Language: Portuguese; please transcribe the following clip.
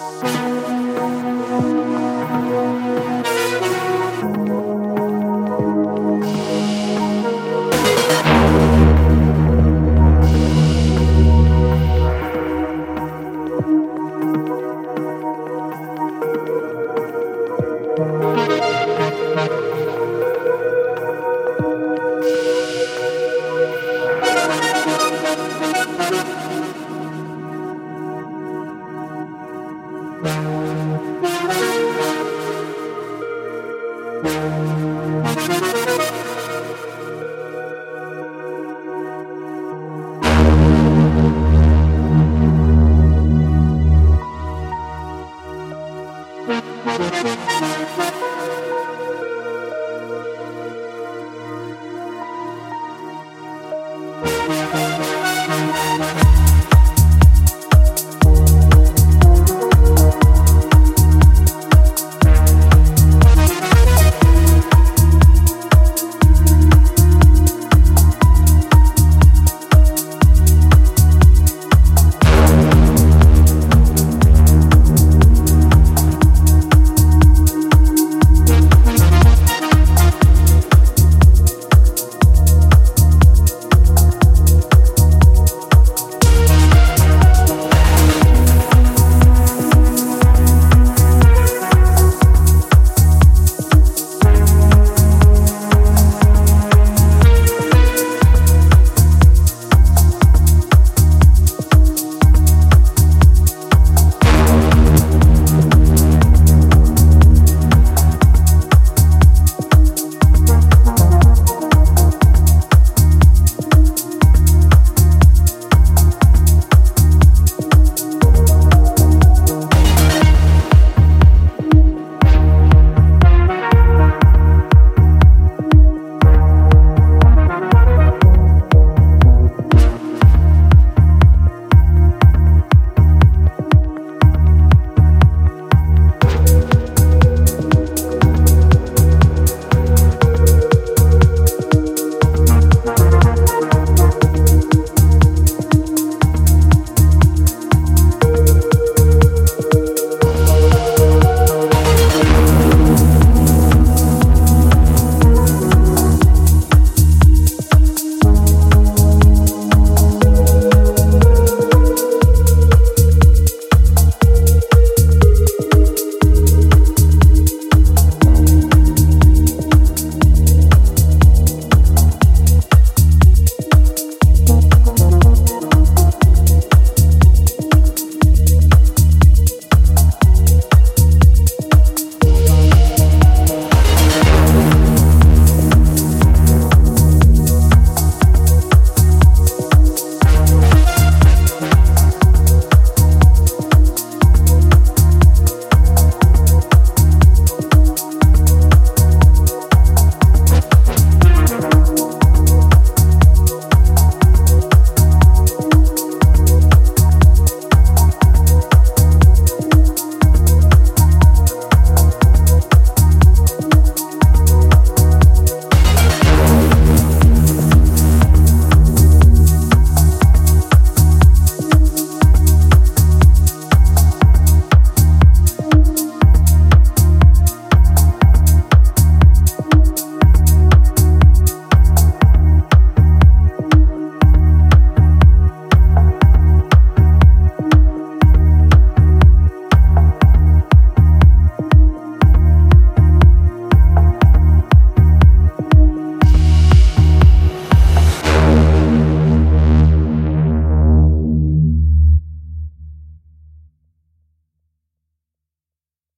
Música Música